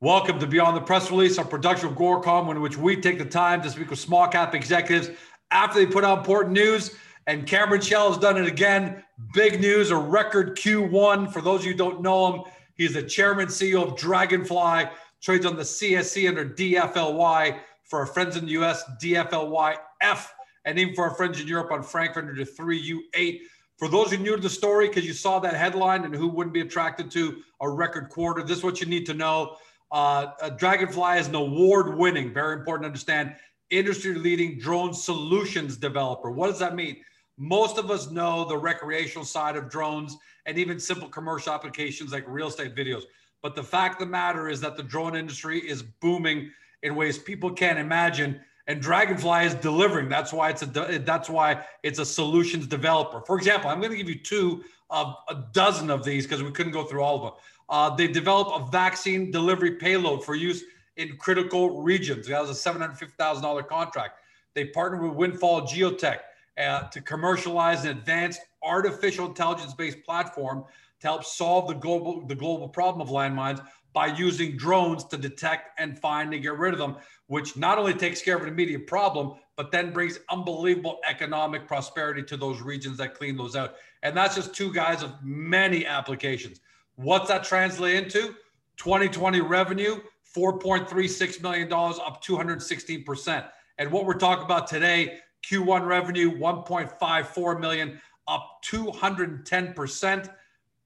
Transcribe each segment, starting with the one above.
Welcome to Beyond the Press Release, our production of Agoracom, in which we take the time to speak with small cap executives after they put out important news. And Cameron Chell has done it again. Big news, a record Q1. For those of you who don't know him, he's the chairman CEO of Draganfly, trades on the CSE under DFLY. For our friends in the US, DFLYF, and even for our friends in Europe on Frankfurt under 3U8. For those who are new to the story, because you saw that headline and who wouldn't be attracted to a record quarter, this is what you need to know. Uh, Draganfly is an award winning, very important to understand, industry leading drone solutions developer. What does that mean? Most of us know the recreational side of drones and even simple commercial applications like real estate videos. But the fact of the matter is that the drone industry is booming in ways people can't imagine. And Draganfly is delivering. That's why it's a that's why it's a solutions developer. For example, I'm going to give you two of a dozen of these because we couldn't go through all of them. Uh, they developed a vaccine delivery payload for use in critical regions. That was a $750,000 contract. They partnered with Windfall Geotek uh, to commercialize an advanced artificial intelligence-based platform to help solve the global the global problem of landmines by using drones to detect and find and get rid of them, which not only takes care of an immediate problem, but then brings unbelievable economic prosperity to those regions that clean those out. And that's just two guys of many applications. What's that translate into? 2020 revenue, $4.36 million, up 216%. And what we're talking about today, Q1 revenue, 1.54 million, up 210%.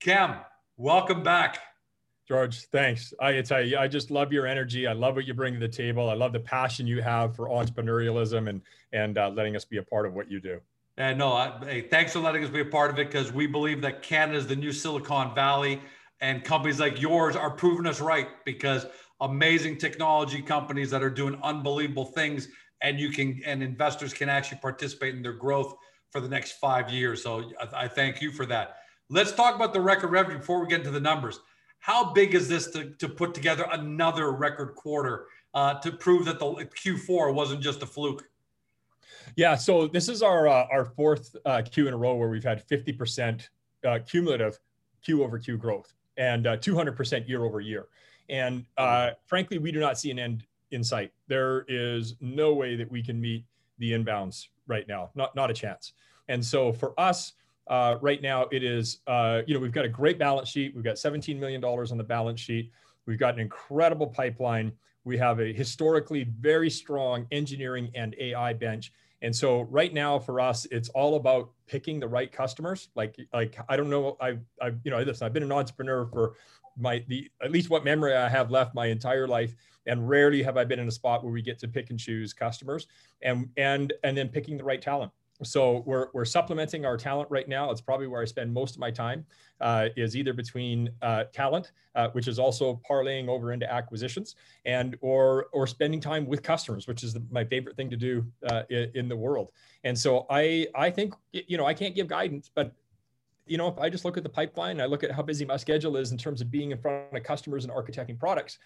Cam, welcome back. George, thanks. I tell you, I just love your energy. I love what you bring to the table. I love the passion you have for entrepreneurialism and and uh, letting us be a part of what you do. And no, I, hey, thanks for letting us be a part of it because we believe that Canada is the new Silicon Valley and companies like yours are proving us right because amazing technology companies that are doing unbelievable things and you can and investors can actually participate in their growth for the next five years. So i, I thank you for that. Let's talk about the record revenue before we get into the numbers. How big is this to, to put together another record quarter uh, to prove that the q4 wasn't just a fluke? Yeah so this is our uh, our fourth uh, q in a row where we've had 50% uh, cumulative q over q growth and uh, 200% year over year. And uh, frankly, we do not see an end in sight. There is no way that we can meet the inbounds right now, not, not a chance. And so for us, uh, right now, it is, uh, you know, we've got a great balance sheet. We've got $17 million on the balance sheet. We've got an incredible pipeline. We have a historically very strong engineering and AI bench. And so right now for us, it's all about picking the right customers. Like, like I don't know, I've, I've you know, listen, I've been an entrepreneur for my the at least what memory I have left my entire life, and rarely have I been in a spot where we get to pick and choose customers and and and then picking the right talent so we're, we're supplementing our talent right now. It's probably where I spend most of my time uh, is either between uh, talent, uh, which is also parlaying over into acquisitions and, or, or spending time with customers, which is the, my favorite thing to do uh, in, in the world. And so I, I think, you know, I can't give guidance, but you know, if I just look at the pipeline, I look at how busy my schedule is in terms of being in front of customers and architecting products,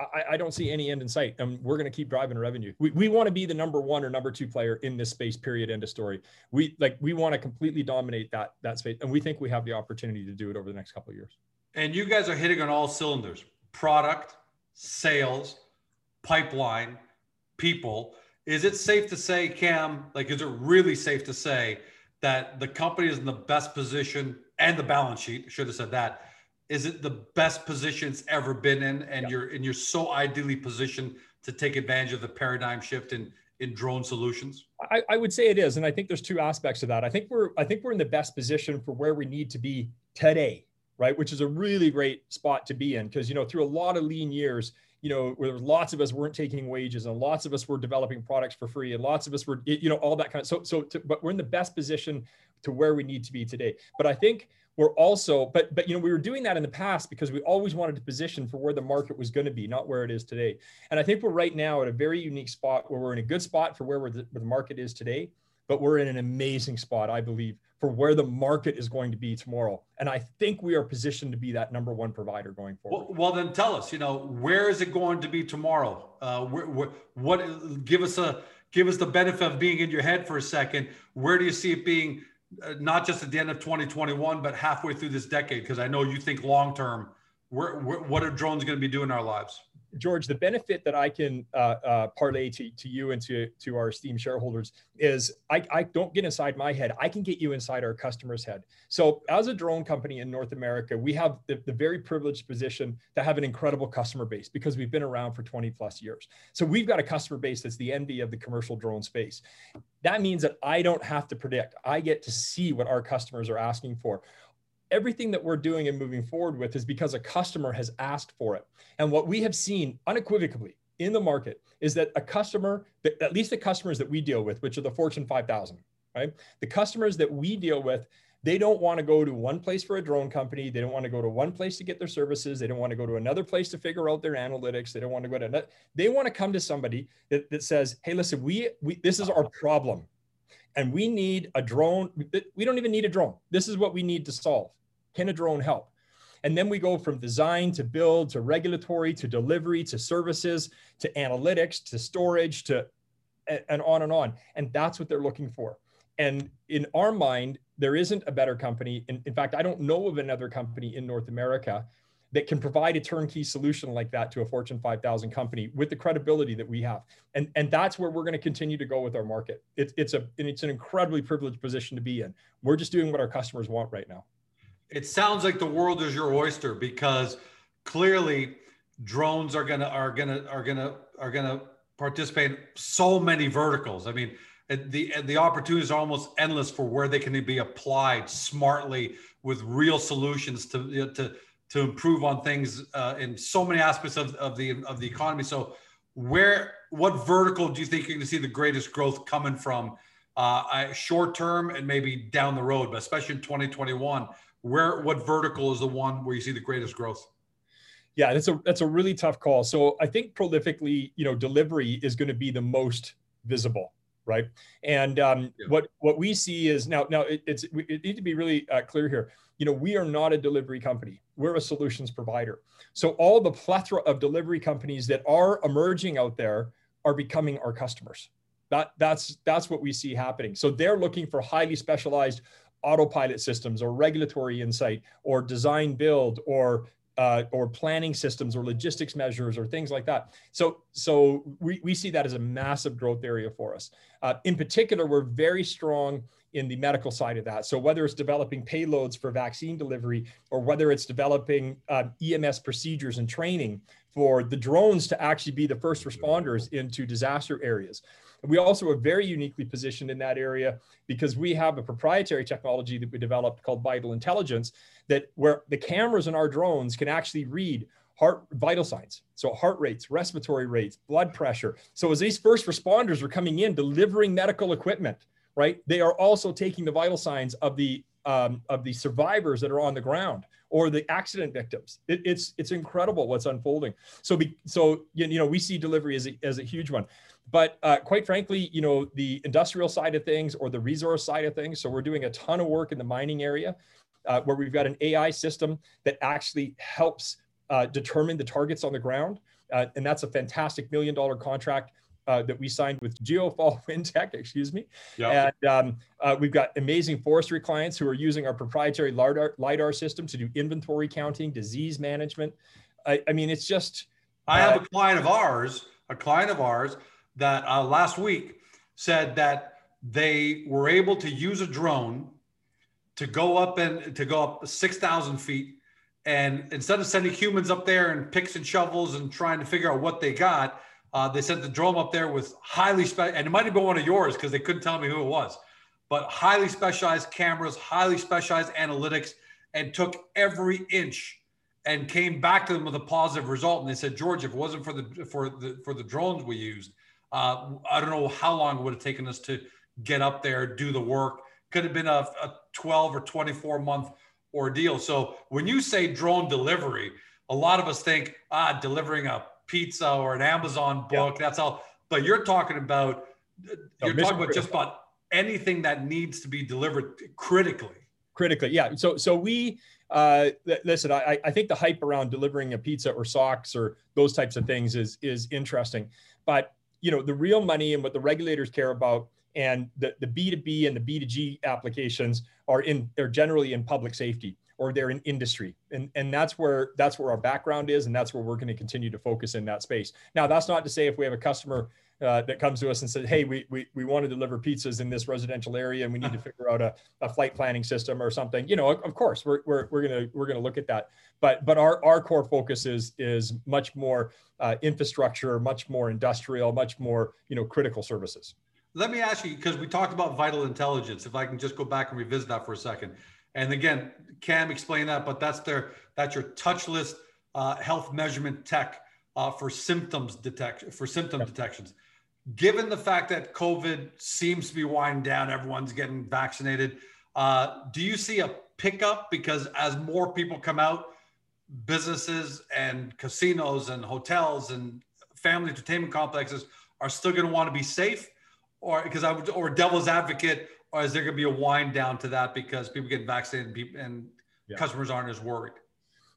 I, I, don't see any end in sight. And we're going to keep driving revenue. We, we want to be the number one or number two player in this space, period. End of story. We like, we want to completely dominate that, that space. And we think we have the opportunity to do it over the next couple of years. And you guys are hitting on all cylinders, product, sales, pipeline, people. Is it safe to say, Cam, like, is it really safe to say that the company is in the best position and the balance sheet, should have said that, is it the best position it's ever been in? And yeah. you're and you're so ideally positioned to take advantage of the paradigm shift in in drone solutions? I, I, would say it is and i think there's two aspects to that. I think we're i think we're in the best position for where we need to be today right? Which is a really great spot to be in because you know through a lot of lean years you know where lots of us weren't taking wages and lots of us were developing products for free and lots of us were you know all that kind of so so to, but we're in the best position to where we need to be today. But i think we're also but but you know we were doing that in the past because we always wanted to position for where the market was going to be not where it is today. And i think we're right now at a very unique spot where we're in a good spot for where, the, where the market is today but we're in an amazing spot i believe for where the market is going to be tomorrow. And i think we are positioned to be that number one provider going forward. Well, well then tell us you know where is it going to be tomorrow? Uh, where, where, what give us a give us the benefit of being in your head for a second. Where do you see it being uh, not just at the end of 2021, but halfway through this decade? Because I know you think long term where, where, what are drones going to be doing in our lives? George, the benefit that I can uh, uh, parlay to, to you and to, to our esteemed shareholders is I, I don't get inside my head. I can get you inside our customer's head. So, as a drone company in North America, we have the, the very privileged position to have an incredible customer base because we've been around for 20 plus years. So, we've got a customer base that's the envy of the commercial drone space. That means that I don't have to predict, I get to see what our customers are asking for everything that we're doing and moving forward with is because a customer has asked for it. And what we have seen unequivocally in the market is that a customer, at least the customers that we deal with, which are the Fortune 5000, right? The customers that we deal with, they don't want to go to one place for a drone company. They don't want to go to one place to get their services. They don't want to go to another place to figure out their analytics. They don't want to go to another. They want to come to somebody that, that says, hey, listen, we, we this is our problem and we need a drone. We don't even need a drone. This is what we need to solve. Can a drone help? And then we go from design to build to regulatory to delivery to services to analytics to storage to and on and on. And that's what they're looking for. And in our mind, there isn't a better company. In, in fact, I don't know of another company in North America that can provide a turnkey solution like that to a Fortune 5000 company with the credibility that we have. And, and that's where we're going to continue to go with our market. It, it's, a, it's an incredibly privileged position to be in. We're just doing what our customers want right now. It sounds like the world is your oyster because clearly drones are gonna are gonna are gonna are gonna participate in so many verticals. I mean, the the opportunities are almost endless for where they can be applied smartly with real solutions to to to improve on things uh, in so many aspects of, of the of the economy. So, where what vertical do you think you're going to see the greatest growth coming from? Uh, short term and maybe down the road, but especially in 2021 where what vertical is the one where you see the greatest growth? Yeah, that's a that's a really tough call. So I think prolifically, you know, delivery is going to be the most visible, right? And um, yeah. what what we see is now now it, it's it need to be really uh, clear here. You know, we are not a delivery company. We're a solutions provider. So all the plethora of delivery companies that are emerging out there are becoming our customers. That that's that's what we see happening. So they're looking for highly specialized autopilot systems or regulatory insight or design build or uh, or planning systems or logistics measures or things like that. So, so we, we see that as a massive growth area for us. Uh, in particular, we're very strong in the medical side of that. So whether it's developing payloads for vaccine delivery or whether it's developing uh, EMS procedures and training for the drones to actually be the first responders into disaster areas. We also are very uniquely positioned in that area because we have a proprietary technology that we developed called Vital Intelligence that where the cameras in our drones can actually read heart vital signs. So heart rates, respiratory rates, blood pressure. So as these first responders are coming in delivering medical equipment, right? They are also taking the vital signs of the um, of the survivors that are on the ground or the accident victims. It, it's it's incredible what's unfolding. So be, so you know we see delivery as a, as a huge one. But uh, quite frankly, you know, the industrial side of things or the resource side of things. So we're doing a ton of work in the mining area uh, where we've got an AI system that actually helps uh, determine the targets on the ground. Uh, and that's a fantastic million dollar contract uh, that we signed with Geofall WinTech, excuse me. Yep. And um, uh, we've got amazing forestry clients who are using our proprietary LiDAR, LiDAR system to do inventory counting, disease management. I, I mean, it's just. I have a client of ours, a client of ours that uh, last week said that they were able to use a drone to go up and to go up 6,000 feet. And instead of sending humans up there and picks and shovels and trying to figure out what they got, uh, they sent the drone up there with highly special, and it might have been one of yours because they couldn't tell me who it was, but highly specialized cameras, highly specialized analytics, and took every inch and came back to them with a positive result. And they said, George, if it wasn't for the for the for the drones we used, uh, I don't know how long it would have taken us to get up there, do the work. Could have been a, a 12 or 24 month ordeal. So when you say drone delivery, a lot of us think, ah, delivering a pizza or an Amazon book, that's all. But you're talking about, you're no, talking about just about anything that needs to be delivered critically. Critically, yeah. So, so we, uh, listen, I, I think the hype around delivering a pizza or socks or those types of things is is interesting, but you know the real money and what the regulators care about and the, the b2b and the b2g applications are in they're generally in public safety or they're in industry. And and that's where that's where our background is and that's where we're going to continue to focus in that space. Now that's not to say if we have a customer uh, that comes to us and says hey we, we we want to deliver pizzas in this residential area and we need to figure out a, a flight planning system or something you know of course we're, we're, we're gonna we're gonna look at that. But but our our core focus is is much more uh, infrastructure much more industrial much more you know critical services let me ask you because we talked about vital intelligence if i can just go back and revisit that for a second and again, Cam explained that, but that's their that's your touchless uh, health measurement tech uh, for symptoms detection for symptom yep. detections. Given the fact that COVID seems to be winding down, everyone's getting vaccinated. Uh, do you see a pickup because as more people come out, businesses and casinos and hotels and family entertainment complexes are still going to want to be safe, or because I would, or devil's advocate, or is there going to be a wind down to that because people get vaccinated and, people, and yeah. customers aren't as worried?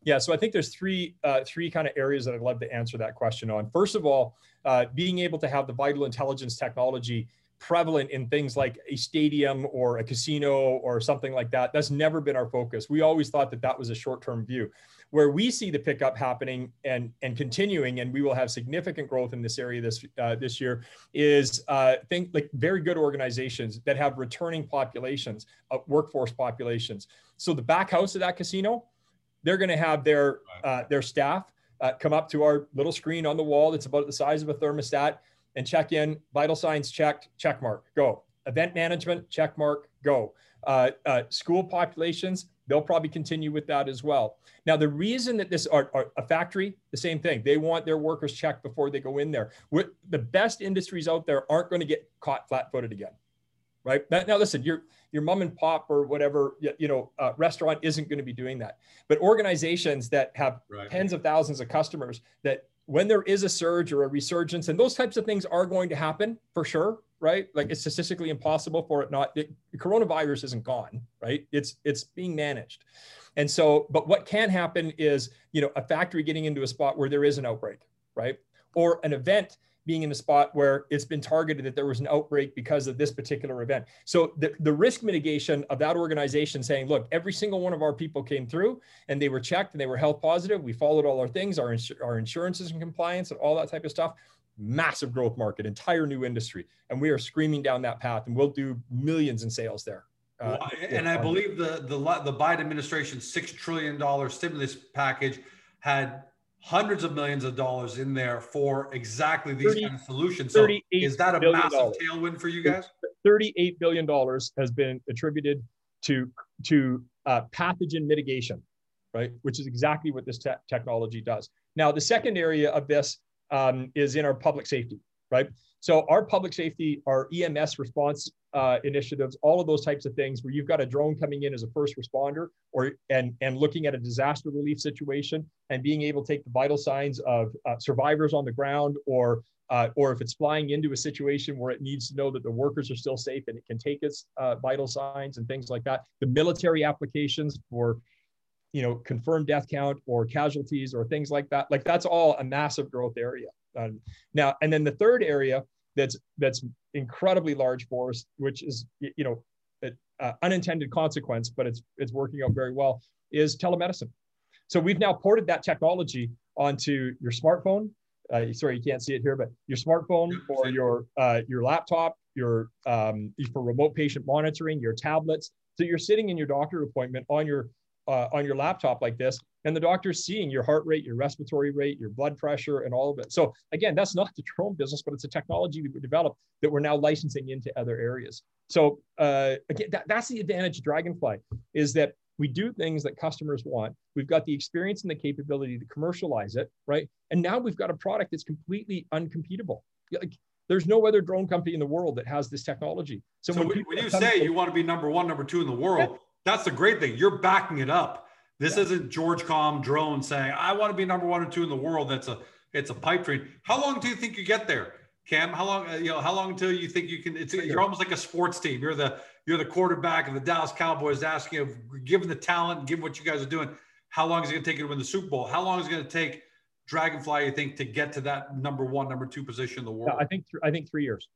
Yeah, so I think there's three uh, three kind of areas that I'd love to answer that question on. First of all, uh, being able to have the vital intelligence technology prevalent in things like a stadium or a casino or something like that. That's never been our focus. We always thought that that was a short-term view. Where we see the pickup happening and and continuing, and we will have significant growth in this area this uh, this year, is uh, think like very good organizations that have returning populations, uh, workforce populations. So the back house of that casino, they're going to have their uh, their staff uh, come up to our little screen on the wall that's about the size of a thermostat and check in. Vital signs checked, check mark, go. Event management, check mark, go. Uh, uh, school populations, they'll probably continue with that as well. Now, the reason that this are, are, a factory, the same thing. They want their workers checked before they go in there. We're, the best industries out there aren't going to get caught flat-footed again, right? Now, now, listen, your your mom and pop or whatever you know uh, restaurant isn't going to be doing that, but organizations that have right. tens of thousands of customers that when there is a surge or a resurgence, and those types of things are going to happen for sure, right? Like it's statistically impossible for it not. It, coronavirus isn't gone, right? It's it's being managed, and so. But what can happen is you know a factory getting into a spot where there is an outbreak, right? Or an event being in a spot where it's been targeted that there was an outbreak because of this particular event. So the, the risk mitigation of that organization saying, look, every single one of our people came through and they were checked and they were health positive. We followed all our things, our, ins- our insurances and compliance and all that type of stuff. Massive growth market, entire new industry. And we are screaming down that path and we'll do millions in sales there. Uh, well, and I believe the, the, the Biden administration's $6 trillion stimulus package had hundreds of millions of dollars in there for exactly these 30, kind of solutions. So is that a massive tailwind for you guys? $38 billion has been attributed to, to uh, pathogen mitigation, right? Which is exactly what this te- technology does. Now, the second area of this um, is in our public safety, right? So our public safety, our EMS response uh, initiatives, all of those types of things where you've got a drone coming in as a first responder or and, and looking at a disaster relief situation and being able to take the vital signs of uh, survivors on the ground or uh, or if it's flying into a situation where it needs to know that the workers are still safe and it can take its uh, vital signs and things like that. The military applications for you know confirmed death count or casualties or things like that like that's all a massive growth area um, now and then the third area that's that's incredibly large for us, which is you know uh, unintended consequence, but it's it's working out very well. Is telemedicine. So we've now ported that technology onto your smartphone. Uh, sorry, you can't see it here, but your smartphone or your uh, your laptop, your um, for remote patient monitoring, your tablets. So you're sitting in your doctor appointment on your uh, on your laptop like this, and the doctor's seeing your heart rate, your respiratory rate, your blood pressure, and all of it. So again, that's not the drone business, but it's a technology that we developed that we're now licensing into other areas. So uh, again, that, that's the advantage of Draganfly is that we do things that customers want. We've got the experience and the capability to commercialize it, right? And now we've got a product that's completely uncompetable. Like, there's no other drone company in the world that has this technology. So, so when, when you say you want to be number one, number two in the world. That's the great thing. You're backing it up this yeah. isn't George Com drone saying, I want to be number one or two in the world. That's a it's a pipe dream. How long do you think you get there, Cam? How long you know? How long until you think you can? It's you're almost like a sports team. You're the you're the quarterback of the Dallas Cowboys. Asking, of given the talent, given what you guys are doing, how long is it going to take you to win the Super Bowl? How long is it going to take Draganfly? You think to get to that number one, number two position in the world? I think th- I think three years.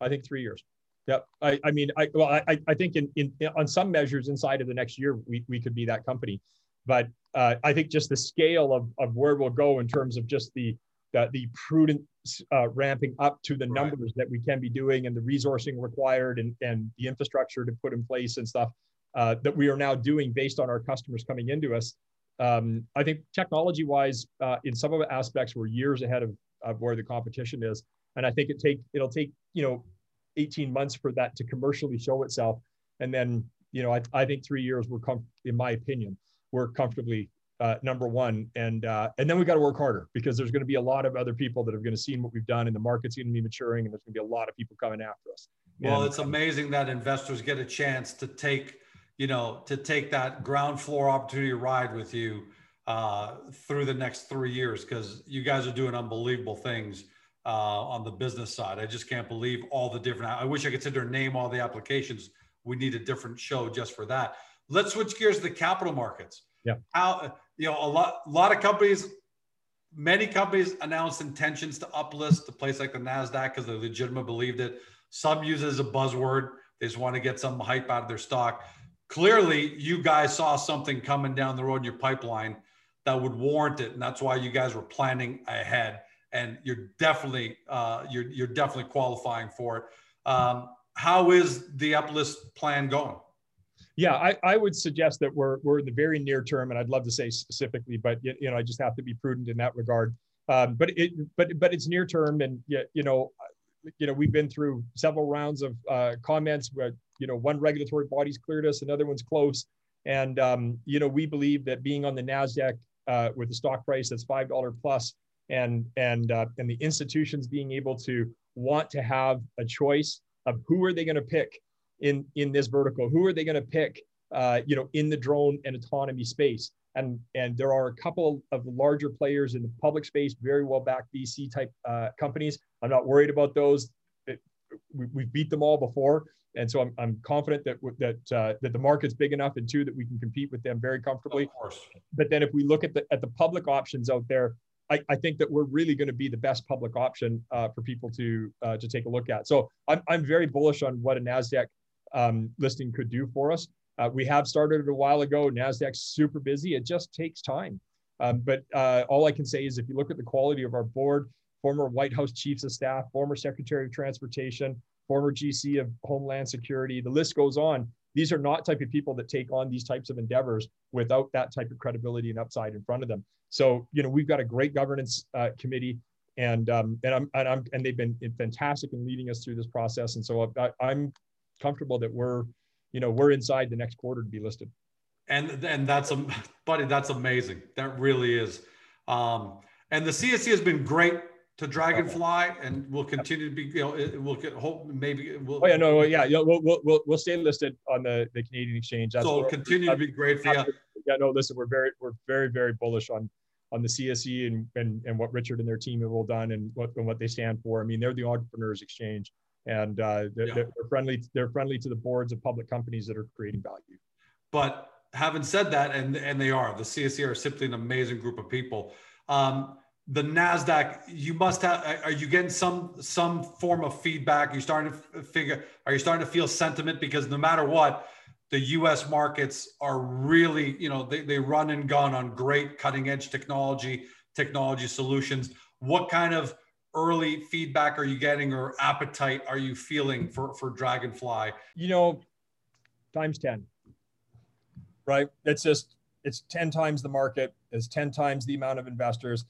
I think three years. Yep. I, I mean, I, well, I, I think in, in, on some measures inside of the next year, we, we could be that company. But uh, I think just the scale of, of where we'll go in terms of just the, the, the prudent uh, ramping up to the numbers right. that we can be doing and the resourcing required and, and the infrastructure to put in place and stuff uh, that we are now doing based on our customers coming into us. Um, I think technology wise, uh, in some of the aspects, we're years ahead of, of where the competition is. And I think it take it'll take, you know, 18 months for that to commercially show itself. And then, you know, I, I think three years we're, com- in my opinion, we're comfortably uh, number one. And uh, and then we got to work harder because there's going to be a lot of other people that are going to see what we've done, and the market's going to be maturing, and there's going to be a lot of people coming after us. Well, and, it's amazing that investors get a chance to take, you know, to take that ground floor opportunity ride with you uh, through the next three years because you guys are doing unbelievable things uh, on the business side. I just can't believe all the different. I wish I could sit there and name all the applications. We need a different show just for that. Let's switch gears to the capital markets. Yeah. How you know a lot a lot of companies, many companies announced intentions to uplist to place like the Nasdaq because they legitimately believed it. Some use it as a buzzword. They just want to get some hype out of their stock. Clearly, you guys saw something coming down the road in your pipeline that would warrant it, and that's why you guys were planning ahead. And you're definitely uh, you're you're definitely qualifying for it. Um, how is the uplist plan going? Yeah, I, I would suggest that we're we're in the very near term, and I'd love to say specifically, but you know I just have to be prudent in that regard. Um, but it but but it's near term, and you know you know we've been through several rounds of uh, comments where you know one regulatory body's cleared us, another one's close, and um, you know we believe that being on the Nasdaq uh, with a stock price that's five dollar plus, and and uh, and the institutions being able to want to have a choice of who are they going to pick in in this vertical? Who are they going to pick? Uh, you know, in the drone and autonomy space. And, and there are a couple of larger players in the public space, very well backed VC type uh, companies. I'm not worried about those. We, we've beat them all before, and so I'm, I'm confident that that uh, that the market's big enough, and two that we can compete with them very comfortably. Of course. But then if we look at the at the public options out there, I, I, think that we're really going to be the best public option uh, for people to uh, to take a look at. So I'm, I'm very bullish on what a Nasdaq um, listing could do for us. Uh, we have started it a while ago. Nasdaq's super busy. It just takes time. Um, but uh, all I can say is, if you look at the quality of our board, former White House chiefs of staff, former Secretary of Transportation, former GC of Homeland Security, the list goes on. These are not type of people that take on these types of endeavors without that type of credibility and upside in front of them. So, you know, we've got a great governance uh, committee, and um, and I'm and I'm and they've been fantastic in leading us through this process. And so I, I'm comfortable that we're, you know, we're inside the next quarter to be listed. And and that's a buddy, that's amazing. That really is. Um, and the CSE has been great to Draganfly, and we'll continue to be. You know, we'll get hope maybe. We'll, oh yeah, no, yeah, yeah. We'll, we'll we'll stay listed on the, the Canadian exchange. That's so continue to be great for you. Yeah, no, listen, we're very we're very very bullish on on the CSE and and, and what Richard and their team have all done and what and what they stand for. I mean, they're the entrepreneurs exchange and uh, they're, yeah. they're, friendly. They're friendly to the boards of public companies that are creating value. But having said that, and and they are the CSE are simply an amazing group of people. Um, the Nasdaq, you must have. Are you getting some some form of feedback? Are you starting to figure? Are you starting to feel sentiment? Because no matter what, the U.S. markets are really, you know, they they run and gun on great cutting edge technology, technology solutions. What kind of early feedback are you getting or appetite are you feeling for, for Draganfly? You know, times 10, right? It's just, it's 10 times the market, it's 10 times the amount of investors.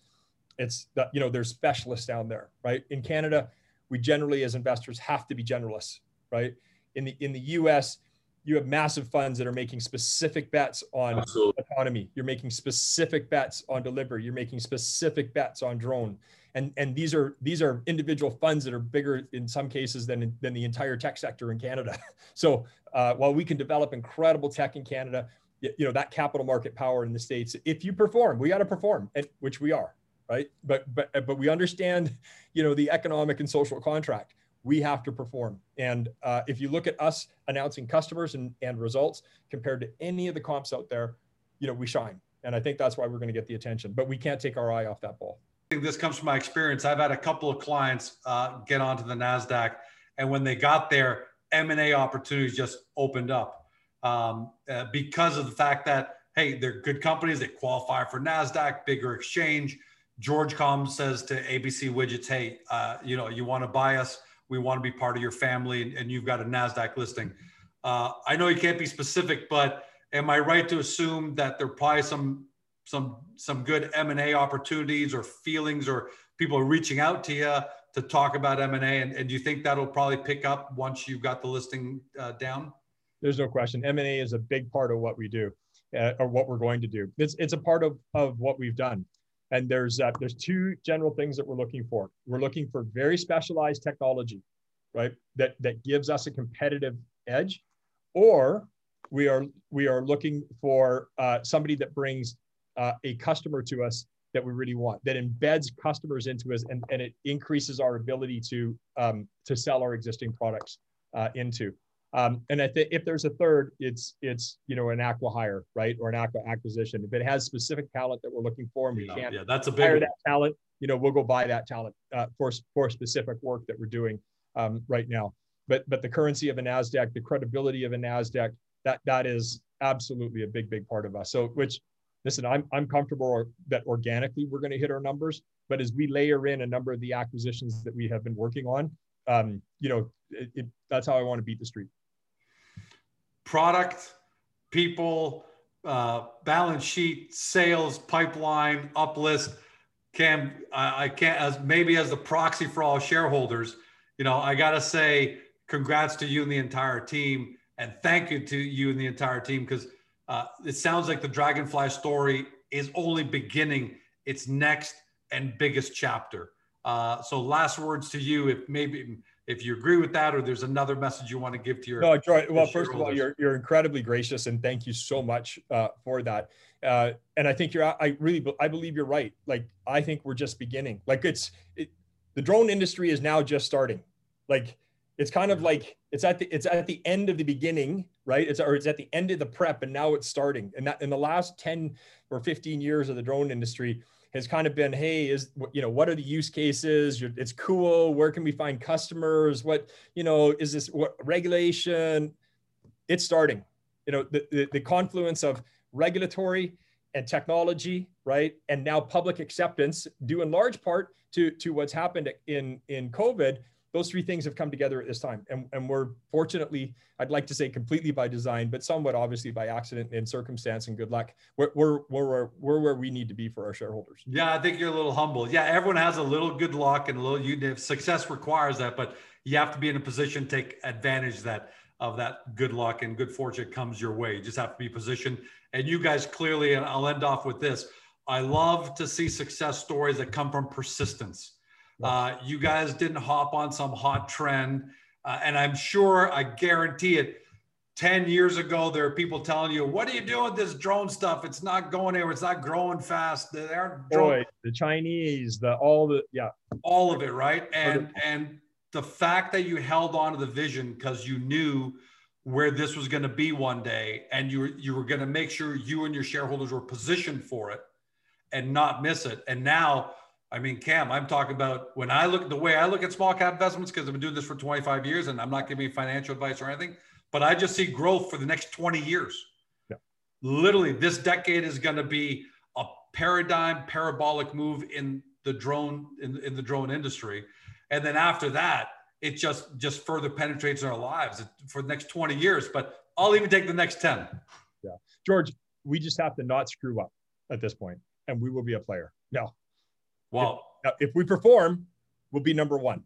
It's, you know, there's specialists down there, right? In Canada, we generally as investors have to be generalists, right? In the, in the US, you have massive funds that are making specific bets on Absolutely. autonomy. You're making specific bets on delivery. You're making specific bets on drone. And, and these are these are individual funds that are bigger in some cases than, than the entire tech sector in Canada. So uh, while we can develop incredible tech in Canada, you know that capital market power in the states. If you perform, we got to perform, and, which we are, right? But but but we understand, you know, the economic and social contract we have to perform. And uh, if you look at us announcing customers and, and results compared to any of the comps out there, you know, we shine. And I think that's why we're going to get the attention, but we can't take our eye off that ball. This comes from my experience. I've had a couple of clients uh, get onto the NASDAQ, and when they got there, M&A opportunities just opened up um, uh, because of the fact that hey, they're good companies. They qualify for Nasdaq, bigger exchange. George Com says to ABC Widgets, hey, uh, you know, you want to buy us? We want to be part of your family, and, you've got a Nasdaq listing. Uh, I know you can't be specific, but am I right to assume that there are probably some some some good M and A opportunities or feelings or people reaching out to you to talk about M and A, and do you think that'll probably pick up once you've got the listing uh, down? There's no question. M and A is a big part of what we do, uh, or what we're going to do. It's it's a part of of what we've done. And there's uh, there's two general things that we're looking for. We're looking for very specialized technology, right? That that gives us a competitive edge, or we are we are looking for uh, somebody that brings uh, a customer to us that we really want, that embeds customers into us, and, and it increases our ability to um, to sell our existing products uh, into. Um, and I think if there's a third, it's it's you know an aqua hire, right, or an aqua acquisition. If it has specific talent that we're looking for, and we yeah, can't yeah, that's a big hire one. that talent, you know, we'll go buy that talent uh, for for specific work that we're doing um, right now. But but the currency of a Nasdaq, the credibility of a Nasdaq, that that is absolutely a big big part of us. So which listen, I'm, I'm comfortable that organically we're going to hit our numbers, but as we layer in a number of the acquisitions that we have been working on, um, you know, it, it, that's how I want to beat the street. Product, people, uh, balance sheet, sales, pipeline, uplist. Cam, I, I can't as maybe as the proxy for all shareholders. You know, I got to say, congrats to you and the entire team, and thank you to you and the entire team because uh, it sounds like the Draganfly story is only beginning its next and biggest chapter. Uh, so, last words to you, if maybe if you agree with that, or there's another message you want to give to your. No, Troy. Well, first of all, you're you're incredibly gracious, and thank you so much uh, for that. Uh, and I think you're. I really, I believe you're right. Like, I think we're just beginning. Like, it's it, the drone industry is now just starting. Like, it's kind of like it's at the it's at the end of the beginning right it's or it's at the end of the prep and now it's starting and that in the last 10 or 15 years of the drone industry has kind of been hey is you know what are the use cases? It's cool. Where can we find customers? What you know is this what regulation? It's starting. You know the, the, the confluence of regulatory and technology right and now public acceptance due in large part to to what's happened in in covid those three things have come together at this time. And, and we're fortunately, I'd like to say completely by design, but somewhat obviously by accident and circumstance and good luck. We're, we're, we're, we're where we need to be for our shareholders. Yeah, I think you're a little humble. Yeah, everyone has a little good luck and a little you success requires that, but you have to be in a position to take advantage that of that good luck and good fortune comes your way. You just have to be positioned. And you guys clearly, and I'll end off with this. I love to see success stories that come from persistence uh, you guys didn't hop on some hot trend. Uh, and I'm sure, I guarantee it, 10 years ago, there are people telling you, what are you doing with this drone stuff? It's not going anywhere. It's not growing fast. They aren't Boy, the Chinese, the all the, yeah. All of it, right? And, and the fact that you held on to the vision because you knew where this was going to be one day and you, you were going to make sure you and your shareholders were positioned for it and not miss it. And now I mean, Cam, I'm talking about when I look the way I look at small cap investments because I've been doing this for 25 years and I'm not giving financial advice or anything, but I just see growth for the next 20 years. Yeah. Literally, this decade is going to be a paradigm parabolic move in the drone in, in the drone industry, and then after that, it just just further penetrates our lives for the next 20 years. But I'll even take the next 10. Yeah, George, we just have to not screw up at this point, and we will be a player. No, well, if, if we perform, we'll be number one,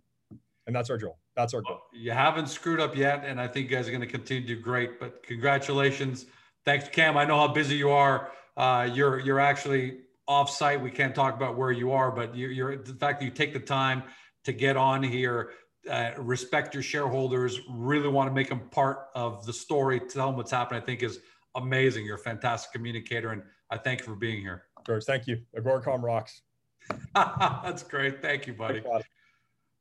and that's our goal. That's our goal. You haven't screwed up yet, and I think you guys are going to continue to do great. But congratulations, thanks, Cam. I know how busy you are. Uh, you're you're actually off site. We can't talk about where you are, but you're, you're the fact that you take the time to get on here, uh, respect your shareholders, really want to make them part of the story, tell them what's happening. I think is amazing. You're a fantastic communicator, and I thank you for being here. George, thank you. Agoracom rocks. That's great. Thank you, buddy.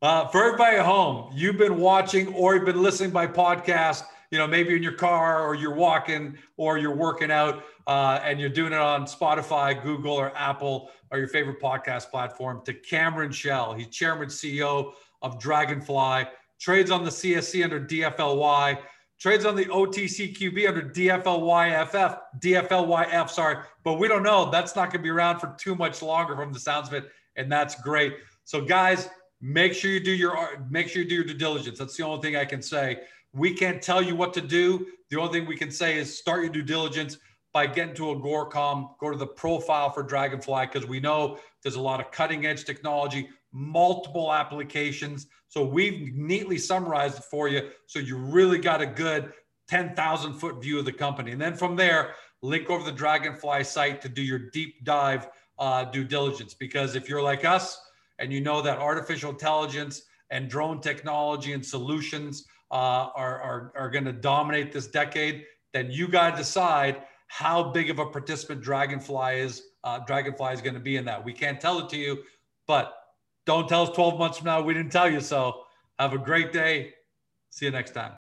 Uh, for everybody at home, you've been watching or you've been listening by podcast, you know, maybe in your car or you're walking or you're working out uh, and you're doing it on Spotify, Google, or Apple or your favorite podcast platform to Cameron Chell, He's chairman, CEO of Draganfly. trades on the CSE under DFLY, trades on the OTCQB under DFLYFF, DFLYF, sorry. But we don't know. That's not going to be around for too much longer from the sounds of it. And that's great. So, guys, make sure you do your make sure you do your due diligence. That's the only thing I can say. We can't tell you what to do. The only thing we can say is start your due diligence by getting to Agoracom, go to the profile for Draganfly because we know there's a lot of cutting edge technology, multiple applications. So we've neatly summarized it for you. So you really got a good 10,000 foot view of the company. And then from there, link over the Draganfly site to do your deep dive uh, due diligence. Because if you're like us and you know that artificial intelligence and drone technology and solutions uh, are, are, are going to dominate this decade, then you got to decide how big of a participant Draganfly is. Uh, Draganfly is going to be in that. We can't tell it to you, but don't tell us 12 months from now we didn't tell you so. Have a great day. See you next time.